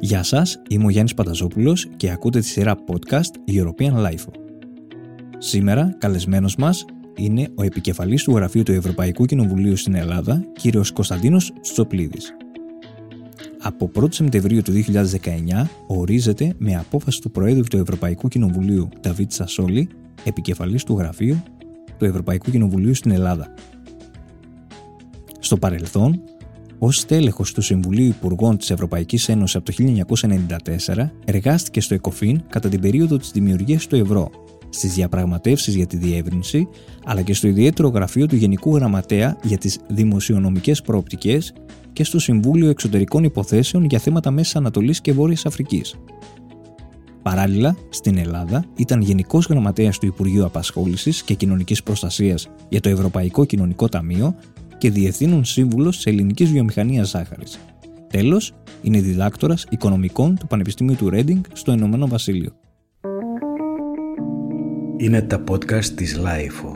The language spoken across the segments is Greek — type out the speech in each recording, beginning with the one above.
Γεια σας, είμαι ο Γιάννης Πανταζόπουλος και ακούτε τη σειρά podcast European Life. Σήμερα, καλεσμένος μας είναι ο επικεφαλής του Γραφείου του Ευρωπαϊκού Κοινοβουλίου στην Ελλάδα, κύριος Κωνσταντίνος Τσοπλίδης. Από 1 Σεπτεμβρίου του 2019 ορίζεται με απόφαση του Προέδρου του Ευρωπαϊκού Κοινοβουλίου Νταβίτ Σασόλη επικεφαλής του Γραφείου του Ευρωπαϊκού Κοινοβουλίου στην Ελλάδα. Στο παρελθόν, ως τέλεχο του Συμβουλίου Υπουργών της Ευρωπαϊκής Ένωσης από το 1994, εργάστηκε στο ΕΚΟΦΗΝ κατά την περίοδο της δημιουργίας του ευρώ, στις διαπραγματεύσεις για τη διεύρυνση, αλλά και στο ιδιαίτερο γραφείο του Γενικού Γραμματέα για τις Δημοσιονομικές Προοπτικές και στο Συμβούλιο Εξωτερικών Υποθέσεων για θέματα Μέσης Ανατολής και Βόρειας Αφρικής. Παράλληλα, στην Ελλάδα ήταν Γενικός Γραμματέας του Υπουργείου Απασχόλησης και Κοινωνικής Προστασίας για το Ευρωπαϊκό Κοινωνικό Ταμείο και Διευθύνων Σύμβουλο της Ελληνικής Βιομηχανίας Ζάχαρης. Τέλος, είναι διδάκτορας Οικονομικών του Πανεπιστημίου του Ρέντινγκ στο Ηνωμένο Βασίλειο. Είναι τα podcast της LIFO.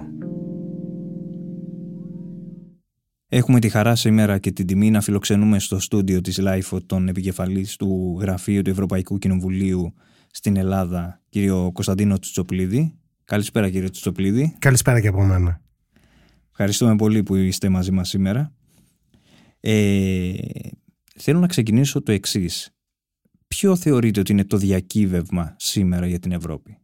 Έχουμε τη χαρά σήμερα και την τιμή να φιλοξενούμε στο στούντιο της LIFO τον επικεφαλής του Γραφείου του Ευρωπαϊκού Κοινοβουλίου στην Ελλάδα, κύριο Κωνσταντίνο Τσουπλίδη. Καλησπέρα κύριε Τσουπλίδη. Καλησπέρα και από μένα. Ευχαριστούμε πολύ που είστε μαζί μας σήμερα. Ε, θέλω να ξεκινήσω το εξής. Ποιο θεωρείτε ότι είναι το διακύβευμα σήμερα για την Ευρώπη;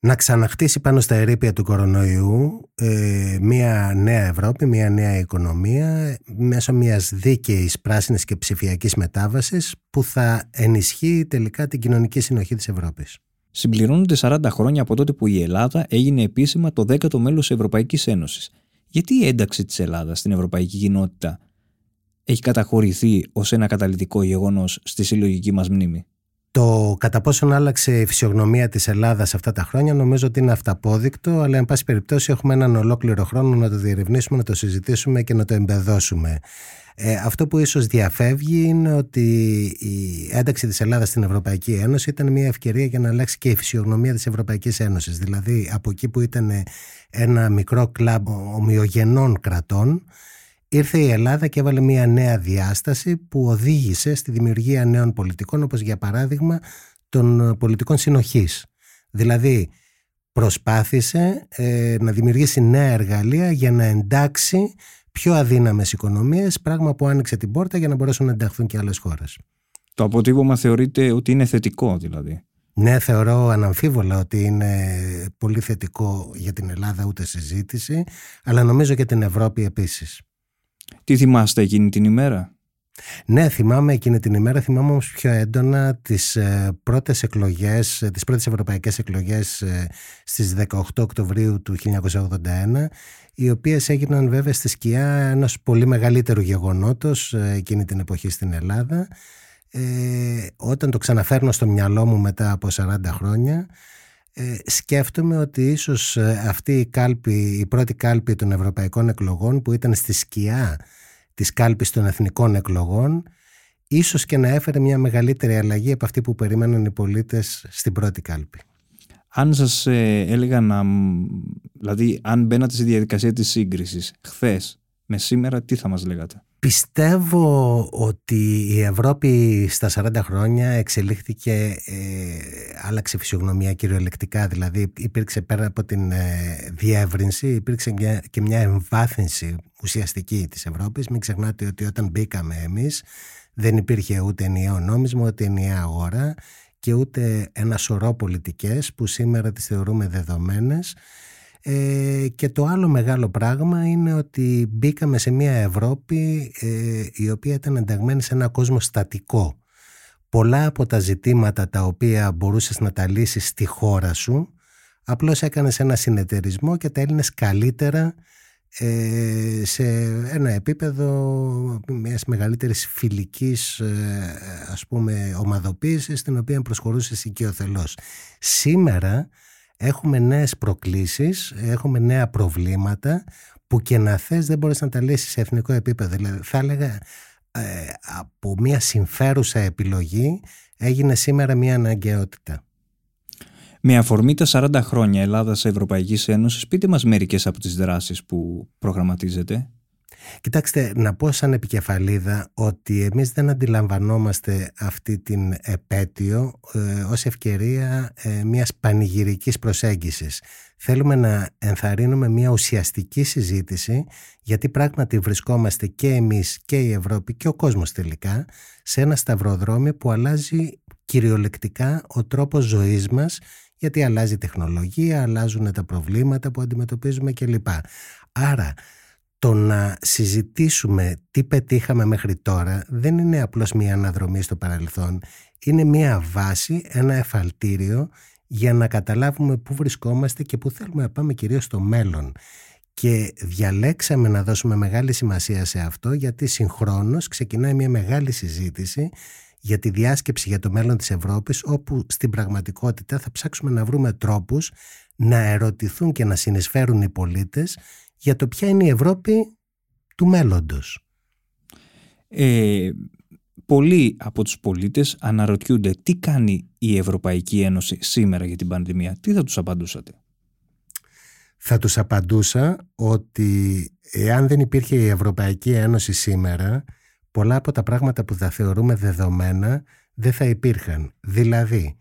Να ξαναχτίσει πάνω στα ερήπια του κορονοϊού ε, μια νέα Ευρώπη, μια νέα οικονομία μέσω μιας δίκαιης πράσινης και ψηφιακής μετάβασης που θα ενισχύει τελικά την κοινωνική συνοχή της Ευρώπης συμπληρώνονται 40 χρόνια από τότε που η Ελλάδα έγινε επίσημα το 10ο μέλος της Ευρωπαϊκής Ένωσης. Γιατί η ένταξη της Ελλάδας στην Ευρωπαϊκή Κοινότητα έχει καταχωρηθεί ως ένα καταλητικό γεγονός στη συλλογική μας μνήμη; Το κατά πόσον άλλαξε η φυσιογνωμία της Ελλάδας αυτά τα χρόνια νομίζω ότι είναι αυταπόδεικτο αλλά εν πάση περιπτώσει έχουμε έναν ολόκληρο χρόνο να το διερευνήσουμε, να το συζητήσουμε και να το εμπεδώσουμε. Ε, αυτό που ίσως διαφεύγει είναι ότι η ένταξη της Ελλάδας στην Ευρωπαϊκή Ένωση ήταν μια ευκαιρία για να αλλάξει και η φυσιογνωμία της Ευρωπαϊκής Ένωσης. Δηλαδή από εκεί που ήταν ένα μικρό κλαμπ ομοιογενών κρατών ήρθε η Ελλάδα και έβαλε μια νέα διάσταση που οδήγησε στη δημιουργία νέων πολιτικών όπως για παράδειγμα των πολιτικών συνοχής. Δηλαδή προσπάθησε ε, να δημιουργήσει νέα εργαλεία για να εντάξει πιο αδύναμες οικονομίες, πράγμα που άνοιξε την πόρτα για να μπορέσουν να ενταχθούν και άλλες χώρες. Το αποτύπωμα θεωρείται ότι είναι θετικό δηλαδή. Ναι, θεωρώ αναμφίβολα ότι είναι πολύ θετικό για την Ελλάδα ούτε συζήτηση, αλλά νομίζω και την Ευρώπη επίσης. Τι θυμάστε εκείνη την ημέρα; Ναι, θυμάμαι εκείνη την ημέρα, θυμάμαι όμως πιο έντονα τις ε, πρώτες εκλογές, ε, τις πρώτες ευρωπαϊκές εκλογές ε, στις 18 Οκτωβρίου του 1981, οι οποίες έγιναν βέβαια στη σκιά ενός πολύ μεγαλύτερου γεγονότος εκείνη την εποχή στην Ελλάδα. Ε, όταν το ξαναφέρνω στο μυαλό μου μετά από 40 χρόνια, ε, σκέφτομαι ότι ίσως αυτή η, κάλπη, η πρώτη κάλπη των ευρωπαϊκών εκλογών που ήταν στη σκιά της κάλπης των εθνικών εκλογών ίσως και να έφερε μια μεγαλύτερη αλλαγή από αυτή που περίμεναν οι πολίτες στην πρώτη κάλπη. Αν σας ε, έλεγα να... Δηλαδή, αν μπαίνατε στη διαδικασία της σύγκρισης χθες με σήμερα, τι θα μας λέγατε; Πιστεύω ότι η Ευρώπη στα 40 χρόνια εξελίχθηκε, ε, άλλαξε φυσιογνωμία κυριολεκτικά, δηλαδή υπήρξε πέρα από την ε, διεύρυνση, υπήρξε και μια εμβάθυνση ουσιαστική της Ευρώπης. Μην ξεχνάτε ότι όταν μπήκαμε εμείς δεν υπήρχε ούτε ενιαίο νόμισμα, ούτε ενιαία αγορά και ούτε ένα σωρό πολιτικές που σήμερα τις θεωρούμε δεδομένες ε, και το άλλο μεγάλο πράγμα είναι ότι μπήκαμε σε μια Ευρώπη ε, η οποία ήταν ενταγμένη σε ένα κόσμο στατικό. Πολλά από τα ζητήματα τα οποία μπορούσες να τα λύσεις στη χώρα σου απλώς έκανες ένα συνεταιρισμό και τα έλυνες καλύτερα ε, σε ένα επίπεδο μιας μεγαλύτερης φιλικής ας πούμε ομαδοποίησης στην οποία προσχωρούσες οικειοθελώς. Σήμερα έχουμε νέες προκλήσεις, έχουμε νέα προβλήματα που και να θες δεν μπορείς να τα λύσεις σε εθνικό επίπεδο. Δηλαδή θα έλεγα ε, από μια συμφέρουσα επιλογή έγινε σήμερα μια αναγκαιότητα. Με αφορμή τα 40 χρόνια Ελλάδα Ευρωπαϊκής Ένωσης, πείτε μας μερικές από τις δράσεις που προγραμματίζετε. Κοιτάξτε, να πω σαν επικεφαλίδα ότι εμείς δεν αντιλαμβανόμαστε αυτή την επέτειο ε, ως ευκαιρία ε, μιας πανηγυρικής προσέγγισης. Θέλουμε να ενθαρρύνουμε μια ουσιαστική συζήτηση γιατί πράγματι βρισκόμαστε και εμείς και η Ευρώπη και ο κόσμος τελικά σε ένα σταυροδρόμι που αλλάζει κυριολεκτικά ο τρόπος ζωής μας γιατί αλλάζει η τεχνολογία, αλλάζουν τα προβλήματα που αντιμετωπίζουμε κλπ. Άρα το να συζητήσουμε τι πετύχαμε μέχρι τώρα δεν είναι απλώς μια αναδρομή στο παρελθόν, είναι μια βάση, ένα εφαλτήριο για να καταλάβουμε πού βρισκόμαστε και πού θέλουμε να πάμε κυρίως στο μέλλον. Και διαλέξαμε να δώσουμε μεγάλη σημασία σε αυτό γιατί συγχρόνως ξεκινάει μια μεγάλη συζήτηση για τη διάσκεψη για το μέλλον της Ευρώπης όπου στην πραγματικότητα θα ψάξουμε να βρούμε τρόπους να ερωτηθούν και να συνεισφέρουν οι πολίτες για το ποια είναι η Ευρώπη του μέλλοντος. Ε, πολλοί από τους πολίτες αναρωτιούνται τι κάνει η Ευρωπαϊκή Ένωση σήμερα για την πανδημία; Τι θα τους απαντούσατε; Θα τους απαντούσα ότι εάν δεν υπήρχε η Ευρωπαϊκή Ένωση σήμερα, πολλά από τα πράγματα που θα θεωρούμε δεδομένα δεν θα υπήρχαν. Δηλαδή,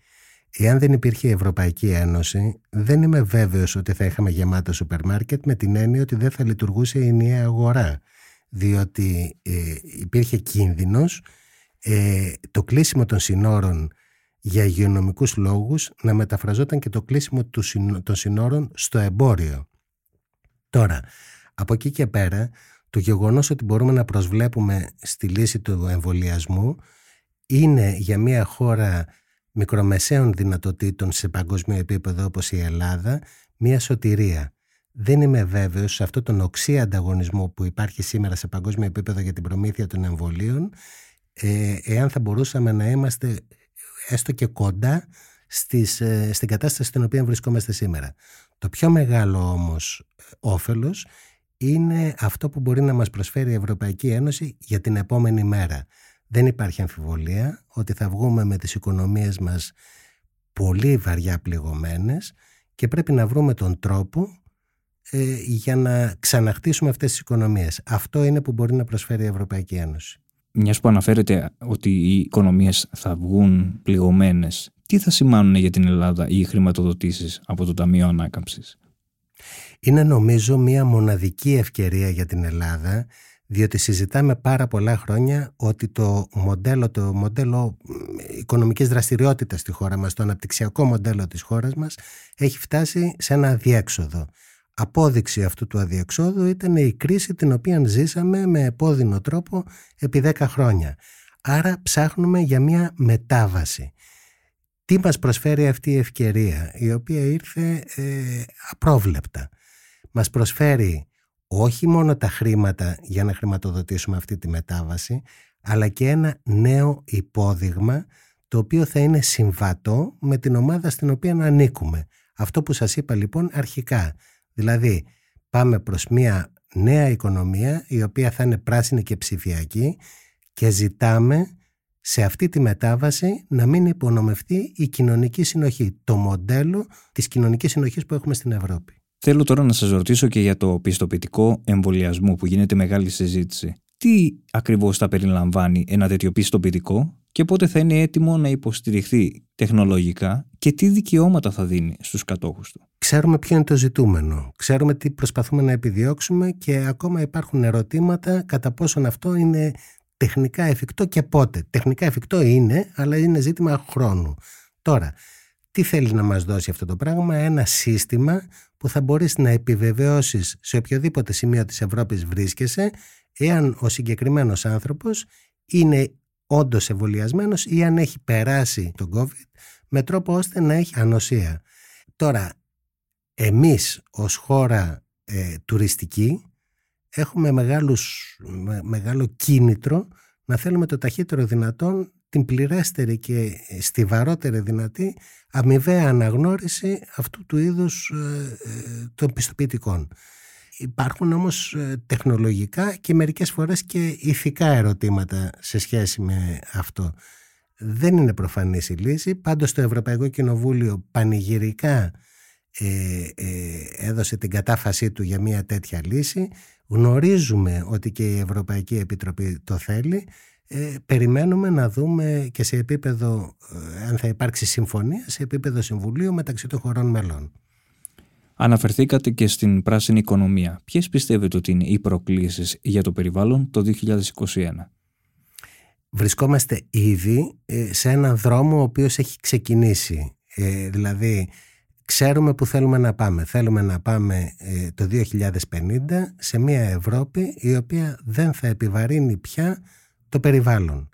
Εάν δεν υπήρχε η Ευρωπαϊκή Ένωση, δεν είμαι βέβαιος ότι θα είχαμε γεμάτα σούπερ μάρκετ με την έννοια ότι δεν θα λειτουργούσε η νέα αγορά. Διότι ε, υπήρχε κίνδυνος ε, το κλείσιμο των συνόρων για υγειονομικούς λόγους να μεταφραζόταν και το κλείσιμο των συνόρων στο εμπόριο. Τώρα, από εκεί και πέρα, το γεγονός ότι μπορούμε να προσβλέπουμε στη λύση του εμβολιασμού είναι για μια χώρα μικρομεσαίων δυνατοτήτων σε παγκόσμιο επίπεδο όπως η Ελλάδα μια σωτηρία. Δεν είμαι βέβαιος σε αυτόν τον οξύ ανταγωνισμό που υπάρχει σήμερα σε παγκόσμιο επίπεδο για την προμήθεια των εμβολίων ε, εάν θα μπορούσαμε να είμαστε έστω και κοντά στις, ε, στην κατάσταση στην οποία βρισκόμαστε σήμερα. Το πιο μεγάλο όμως ε, όφελος είναι αυτό που μπορεί να μας προσφέρει η Ευρωπαϊκή Ένωση για την επόμενη μέρα. Δεν υπάρχει αμφιβολία ότι θα βγούμε με τις οικονομίες μας πολύ βαριά πληγωμένες και πρέπει να βρούμε τον τρόπο ε, για να ξαναχτίσουμε αυτές τις οικονομίες. Αυτό είναι που μπορεί να προσφέρει η Ευρωπαϊκή Ένωση. Μιας που αναφέρετε ότι οι οικονομίες θα βγουν πληγωμένες, τι θα σημάνουν για την Ελλάδα οι χρηματοδοτήσεις από το Ταμείο Ανάκαμψης; Είναι νομίζω μια μοναδική ευκαιρία για την Ελλάδα διότι συζητάμε πάρα πολλά χρόνια ότι το μοντέλο, το μοντέλο οικονομικής δραστηριότητας στη χώρα μας, το αναπτυξιακό μοντέλο της χώρας μας, έχει φτάσει σε ένα αδιέξοδο. Απόδειξη αυτού του αδιεξόδου ήταν η κρίση την οποία ζήσαμε με επώδυνο τρόπο επί 10 χρόνια. Άρα ψάχνουμε για μια μετάβαση. Τι μας προσφέρει αυτή η ευκαιρία, η οποία ήρθε ε, απρόβλεπτα. Μας προσφέρει όχι μόνο τα χρήματα για να χρηματοδοτήσουμε αυτή τη μετάβαση, αλλά και ένα νέο υπόδειγμα το οποίο θα είναι συμβατό με την ομάδα στην οποία ανήκουμε. Αυτό που σας είπα λοιπόν αρχικά. Δηλαδή πάμε προς μια νέα οικονομία η οποία θα είναι πράσινη και ψηφιακή και ζητάμε σε αυτή τη μετάβαση να μην υπονομευτεί η κοινωνική συνοχή, το μοντέλο της κοινωνικής συνοχής που έχουμε στην Ευρώπη. Θέλω τώρα να σας ρωτήσω και για το πιστοποιητικό εμβολιασμού που γίνεται μεγάλη συζήτηση. Τι ακριβώς θα περιλαμβάνει ένα τέτοιο πιστοποιητικό και πότε θα είναι έτοιμο να υποστηριχθεί τεχνολογικά και τι δικαιώματα θα δίνει στους κατόχους του; Ξέρουμε ποιο είναι το ζητούμενο, ξέρουμε τι προσπαθούμε να επιδιώξουμε και ακόμα υπάρχουν ερωτήματα κατά πόσον αυτό είναι τεχνικά εφικτό και πότε. Τεχνικά εφικτό είναι, αλλά είναι ζήτημα χρόνου. Τώρα, τι θέλεις να μας δώσει αυτό το πράγμα, ένα σύστημα που θα μπορείς να επιβεβαιώσεις σε οποιοδήποτε σημείο της Ευρώπης βρίσκεσαι εάν ο συγκεκριμένος άνθρωπος είναι όντως εμβολιασμένος ή αν έχει περάσει τον COVID με τρόπο ώστε να έχει ανοσία. Τώρα, εμείς ως χώρα ε, τουριστική έχουμε μεγάλους, μεγάλο κίνητρο να θέλουμε το ταχύτερο δυνατόν την πληρέστερη και στιβαρότερη δυνατή αμοιβαία αναγνώριση αυτού του είδους ε, ε, των πιστοποιητικών. Υπάρχουν όμως ε, τεχνολογικά και μερικές φορές και ηθικά ερωτήματα σε σχέση με αυτό. Δεν είναι προφανής η λύση, πάντως το Ευρωπαϊκό Κοινοβούλιο πανηγυρικά έδωσε την κατάφασή του για μια τέτοια λύση. Γνωρίζουμε ότι και η Ευρωπαϊκή Επιτροπή το θέλει. Ε, περιμένουμε να δούμε και σε επίπεδο, ε, αν θα υπάρξει συμφωνία, σε επίπεδο Συμβουλίου μεταξύ των χωρών μελών. Αναφερθήκατε και στην πράσινη οικονομία. Ποιες πιστεύετε ότι είναι οι προκλήσεις για το περιβάλλον το 2021? Βρισκόμαστε ήδη ε, σε έναν δρόμο ο οποίος έχει ξεκινήσει. Ε, δηλαδή, ξέρουμε που θέλουμε να πάμε. Θέλουμε να πάμε ε, το 2050 σε μια Ευρώπη η οποία δεν θα επιβαρύνει πια το περιβάλλον.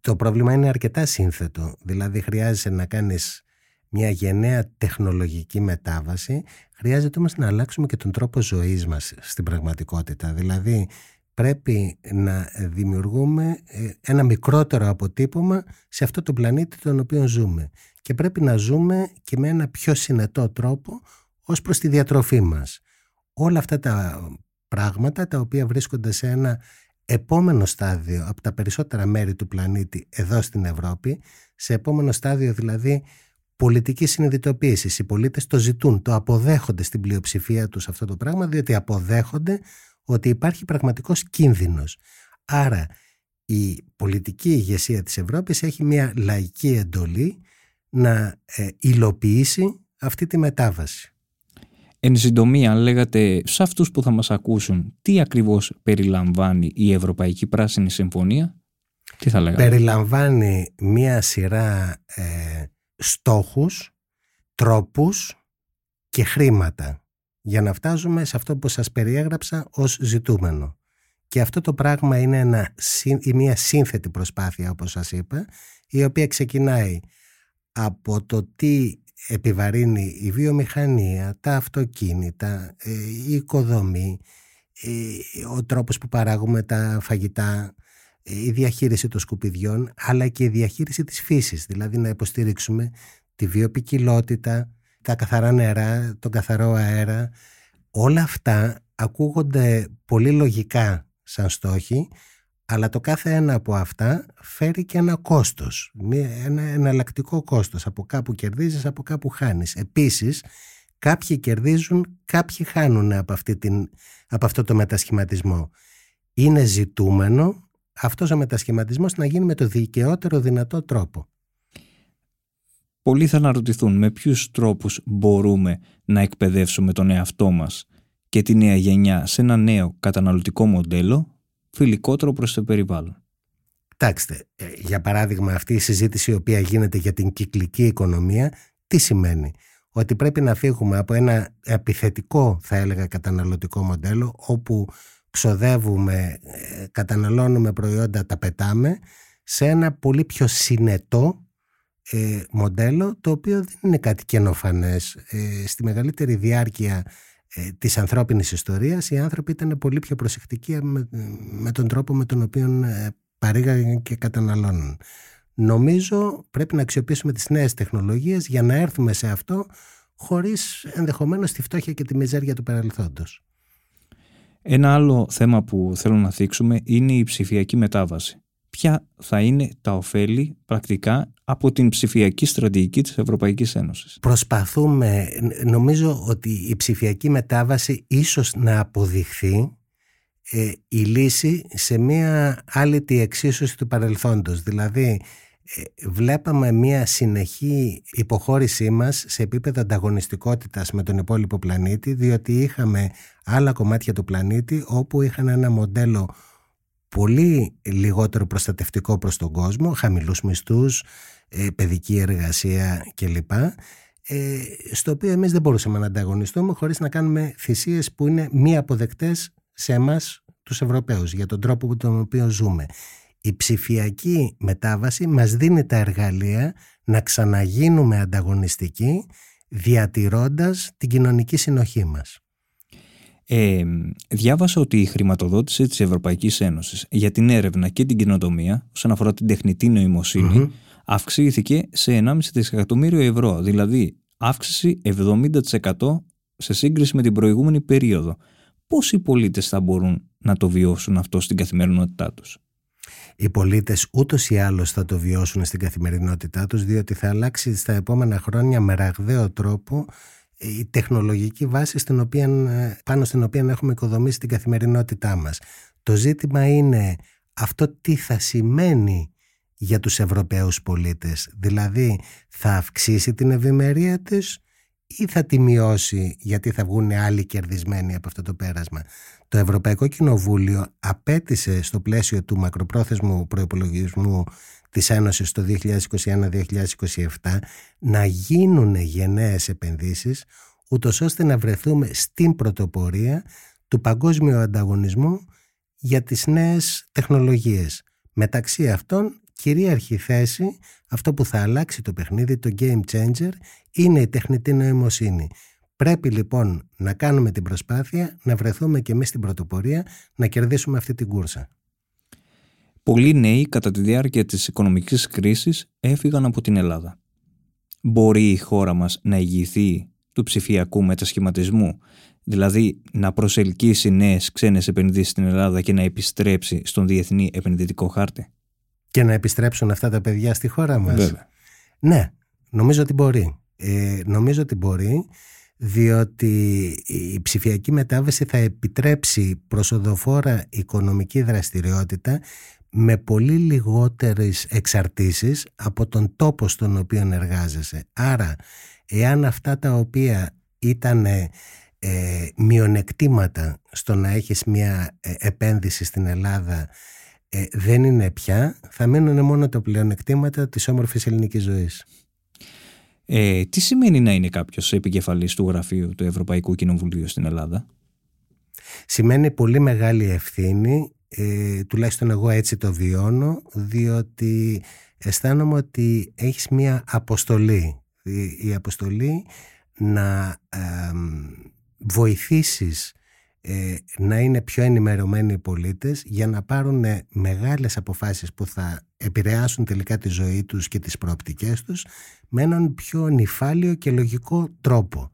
το πρόβλημα είναι αρκετά σύνθετο. Δηλαδή, χρειάζεται να κάνεις μια γενναία τεχνολογική μετάβαση, χρειάζεται όμως να αλλάξουμε και τον τρόπο ζωής μας στην πραγματικότητα. Δηλαδή πρέπει να δημιουργούμε ε, ένα μικρότερο αποτύπωμα σε αυτό το πλανήτη τον οποίο ζούμε. Και πρέπει να ζούμε και με ένα πιο συνετό τρόπο ως προς τη διατροφή μας. Όλα αυτά τα πράγματα τα οποία βρίσκονται σε ένα επόμενο στάδιο από τα περισσότερα μέρη του πλανήτη εδώ στην Ευρώπη, σε επόμενο στάδιο δηλαδή πολιτική συνειδητοποίησης. Οι πολίτες το ζητούν, το αποδέχονται στην πλειοψηφία τους αυτό το πράγμα, διότι αποδέχονται ότι υπάρχει πραγματικός κίνδυνος. Άρα η πολιτική ηγεσία της Ευρώπης έχει μια λαϊκή εντολή να ε, υλοποιήσει αυτή τη μετάβαση. Εν συντομία, αν λέγατε σε αυτούς που θα μας ακούσουν, τι ακριβώς περιλαμβάνει η Ευρωπαϊκή Πράσινη Συμφωνία, τι θα λέγατε; Περιλαμβάνει μία σειρά ε, στόχους, τρόπους και χρήματα για να φτάσουμε σε αυτό που σας περιέγραψα ως ζητούμενο. Και αυτό το πράγμα είναι ένα, μια σύνθετη προσπάθεια όπως σας είπα η οποία ξεκινάει από το τι επιβαρύνει η βιομηχανία, τα αυτοκίνητα, ε, η οικοδομή, ε, ο τρόπος που παράγουμε τα φαγητά, η διαχείριση των σκουπιδιών αλλά και η διαχείριση της φύσης, δηλαδή να υποστηρίξουμε τη βιοπικιλότητα, τα καθαρά νερά, τον καθαρό αέρα. Όλα αυτά ακούγονται πολύ λογικά σαν στόχοι, αλλά το κάθε ένα από αυτά φέρει και ένα κόστος, ένα εναλλακτικό κόστος. Από κάπου κερδίζεις, από κάπου χάνεις. Επίσης, κάποιοι κερδίζουν, κάποιοι χάνουν από, αυτή την, από αυτό το μετασχηματισμό. Είναι ζητούμενο αυτός ο μετασχηματισμός να γίνει με το δικαιότερο δυνατό τρόπο. Πολλοί θα αναρωτηθούν με ποιους τρόπους μπορούμε να εκπαιδεύσουμε τον εαυτό μας και τη νέα γενιά σε ένα νέο καταναλωτικό μοντέλο φιλικότερο προς το περιβάλλον. Κοιτάξτε, ε, για παράδειγμα αυτή η συζήτηση η οποία γίνεται για την κυκλική οικονομία, τι σημαίνει; Ότι πρέπει να φύγουμε από ένα επιθετικό θα έλεγα καταναλωτικό μοντέλο όπου ξοδεύουμε, ε, καταναλώνουμε προϊόντα, τα πετάμε σε ένα πολύ πιο συνετό ε, μοντέλο το οποίο δεν είναι κάτι καινοφανές. Ε, στη μεγαλύτερη διάρκεια ε, της ανθρώπινης ιστορίας οι άνθρωποι ήταν πολύ πιο προσεκτικοί με, με τον τρόπο με τον οποίο ε, παρήγαγαν και καταναλώνουν. Νομίζω πρέπει να αξιοποιήσουμε τις νέες τεχνολογίες για να έρθουμε σε αυτό χωρίς ενδεχομένως τη φτώχεια και τη μιζέρια του παρελθόντος. Ένα άλλο θέμα που θέλω να θίξουμε είναι η ψηφιακή μετάβαση. Ποια θα είναι τα ωφέλη πρακτικά από την ψηφιακή στρατηγική της Ευρωπαϊκής Ένωσης. Προσπαθούμε, νομίζω ότι η ψηφιακή μετάβαση ίσως να αποδειχθεί ε, η λύση σε μια άλλη εξίσωση του παρελθόντος. Δηλαδή ε, βλέπαμε μια συνεχή υποχώρησή μας σε επίπεδο ανταγωνιστικότητας με τον υπόλοιπο πλανήτη διότι είχαμε άλλα κομμάτια του πλανήτη όπου είχαν ένα μοντέλο πολύ λιγότερο προστατευτικό προς τον κόσμο, χαμηλούς μισθούς, ε, παιδική εργασία κλπ. Ε, στο οποίο εμείς δεν μπορούσαμε να ανταγωνιστούμε χωρίς να κάνουμε θυσίες που είναι μη αποδεκτές σε εμάς τους Ευρωπαίους για τον τρόπο με τον οποίο ζούμε η ψηφιακή μετάβαση μας δίνει τα εργαλεία να ξαναγίνουμε ανταγωνιστικοί διατηρώντας την κοινωνική συνοχή μας. Ε, διάβασα ότι η χρηματοδότηση της Ευρωπαϊκής Ένωσης για την έρευνα και την κοινοτομία όσον αφορά την τεχνητή αυξήθηκε σε 1,5 δισεκατομμύριο ευρώ, δηλαδή αύξηση 70% σε σύγκριση με την προηγούμενη περίοδο. Πώς οι πολίτες θα μπορούν να το βιώσουν αυτό στην καθημερινότητά τους; Οι πολίτες ούτως ή άλλως θα το βιώσουν στην καθημερινότητά τους διότι θα αλλάξει στα επόμενα χρόνια με ραγδαίο τρόπο η τεχνολογική βάση στην οποία, ε, πάνω στην οποία έχουμε οικοδομήσει την καθημερινότητά μας. Το ζήτημα είναι αυτό τι θα σημαίνει για τους Ευρωπαίους πολίτες. Δηλαδή θα αυξήσει την ευημερία της ή θα τη μειώσει γιατί θα βγουν άλλοι κερδισμένοι από αυτό το πέρασμα. Το Ευρωπαϊκό Κοινοβούλιο απέτησε στο πλαίσιο του μακροπρόθεσμου προϋπολογισμού της Ένωσης το 2021-2027 να γίνουν γενναίες επενδύσεις ούτως ώστε να βρεθούμε στην πρωτοπορία του παγκόσμιου ανταγωνισμού για τις νέες τεχνολογίες. Μεταξύ αυτών κυρίαρχη θέση αυτό που θα αλλάξει το παιχνίδι, το game changer, είναι η τεχνητή νοημοσύνη. Πρέπει λοιπόν να κάνουμε την προσπάθεια να βρεθούμε και εμείς στην πρωτοπορία να κερδίσουμε αυτή την κούρσα. Πολλοί νέοι κατά τη διάρκεια της οικονομικής κρίσης έφυγαν από την Ελλάδα. Μπορεί η χώρα μας να ηγηθεί του ψηφιακού μετασχηματισμού, δηλαδή να προσελκύσει νέες ξένες επενδύσεις στην Ελλάδα και να επιστρέψει στον διεθνή επενδυτικό χάρτη; Και να επιστρέψουν αυτά τα παιδιά στη χώρα μας. Ναι, νομίζω ότι μπορεί. Ε, νομίζω ότι μπορεί διότι η ψηφιακή μετάβαση θα επιτρέψει προσοδοφόρα οικονομική δραστηριότητα με πολύ λιγότερες εξαρτήσεις από τον τόπο στον οποίο εργάζεσαι. Άρα, εάν αυτά τα οποία ήταν ε, μειονεκτήματα στο να έχεις μια ε, επένδυση στην Ελλάδα ε, δεν είναι πια, θα μείνουν μόνο τα πλεονεκτήματα της όμορφης ελληνικής ζωής. Ε, τι σημαίνει να είναι κάποιος επικεφαλής του γραφείου του Ευρωπαϊκού Κοινοβουλίου στην Ελλάδα; Σημαίνει πολύ μεγάλη ευθύνη, ε, τουλάχιστον εγώ έτσι το βιώνω, διότι αισθάνομαι ότι έχεις μία αποστολή. Η, αποστολή να ε, βοηθήσεις ε, να είναι πιο ενημερωμένοι οι πολίτες για να πάρουν μεγάλες αποφάσεις που θα επηρεάσουν τελικά τη ζωή τους και τις προοπτικές τους με έναν πιο νυφάλιο και λογικό τρόπο.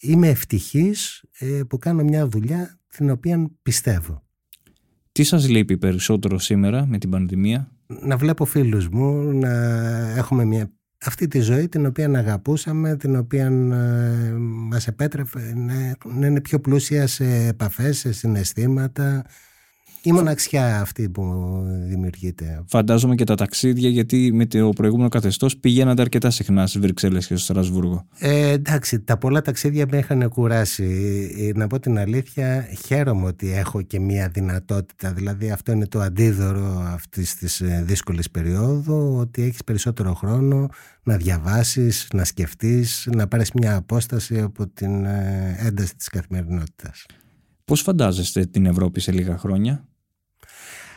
Είμαι ευτυχής ε, που κάνω μια δουλειά την οποία πιστεύω. Τι σας λείπει περισσότερο σήμερα με την πανδημία; Να βλέπω φίλους μου, να έχουμε μια αυτή τη ζωή την οποία αγαπούσαμε, την οποία ε, μας επέτρεπε να είναι πιο πλούσια σε επαφές, σε συναισθήματα, η μοναξιά αυτή που δημιουργείται. Φαντάζομαι και τα ταξίδια, γιατί με το προηγούμενο καθεστώς πηγαίνατε αρκετά συχνά στις Βρυξέλλες και στο Στρασβούργο. Ε, εντάξει, τα πολλά ταξίδια με είχαν κουράσει. Ε, να πω την αλήθεια, χαίρομαι ότι έχω και μία δυνατότητα. Δηλαδή, αυτό είναι το αντίδωρο αυτής της ε, δύσκολης περίοδου, ότι έχεις περισσότερο χρόνο να διαβάσεις, να σκεφτείς, να πάρεις μια απόσταση από την ε, ένταση της καθημερινότητας. Πώς φαντάζεστε την Ευρώπη σε λίγα χρόνια;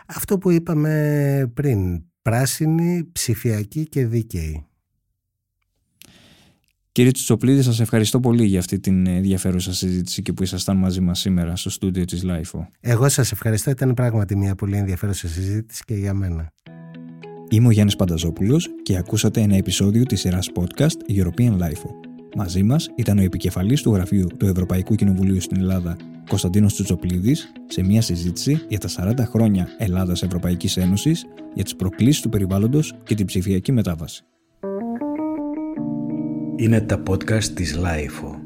Αυτό που είπαμε πριν, πράσινη, ψηφιακή και δίκαιη. Κύριε Τσοτσοπλίδη, σας ευχαριστώ πολύ για αυτή την ενδιαφέρουσα συζήτηση και που ήσασταν μαζί μας σήμερα στο στούντιο της LIFO. Εγώ σας ευχαριστώ, ήταν πράγματι μια πολύ ενδιαφέρουσα συζήτηση και για μένα. Είμαι ο Γιάννης Πανταζόπουλος και ακούσατε ένα επεισόδιο της σειράς podcast European LIFO. Μαζί μας ήταν ο επικεφαλής του γραφείου του Ευρωπαϊκού Κοινοβουλίου στην Ελλάδα Κωνσταντίνος Τσουτσοπλίδης σε μια συζήτηση για τα 40 χρόνια Ελλάδας Ευρωπαϊκής Ένωσης για τις προκλήσεις του περιβάλλοντος και την ψηφιακή μετάβαση. Είναι τα podcast της LiFO.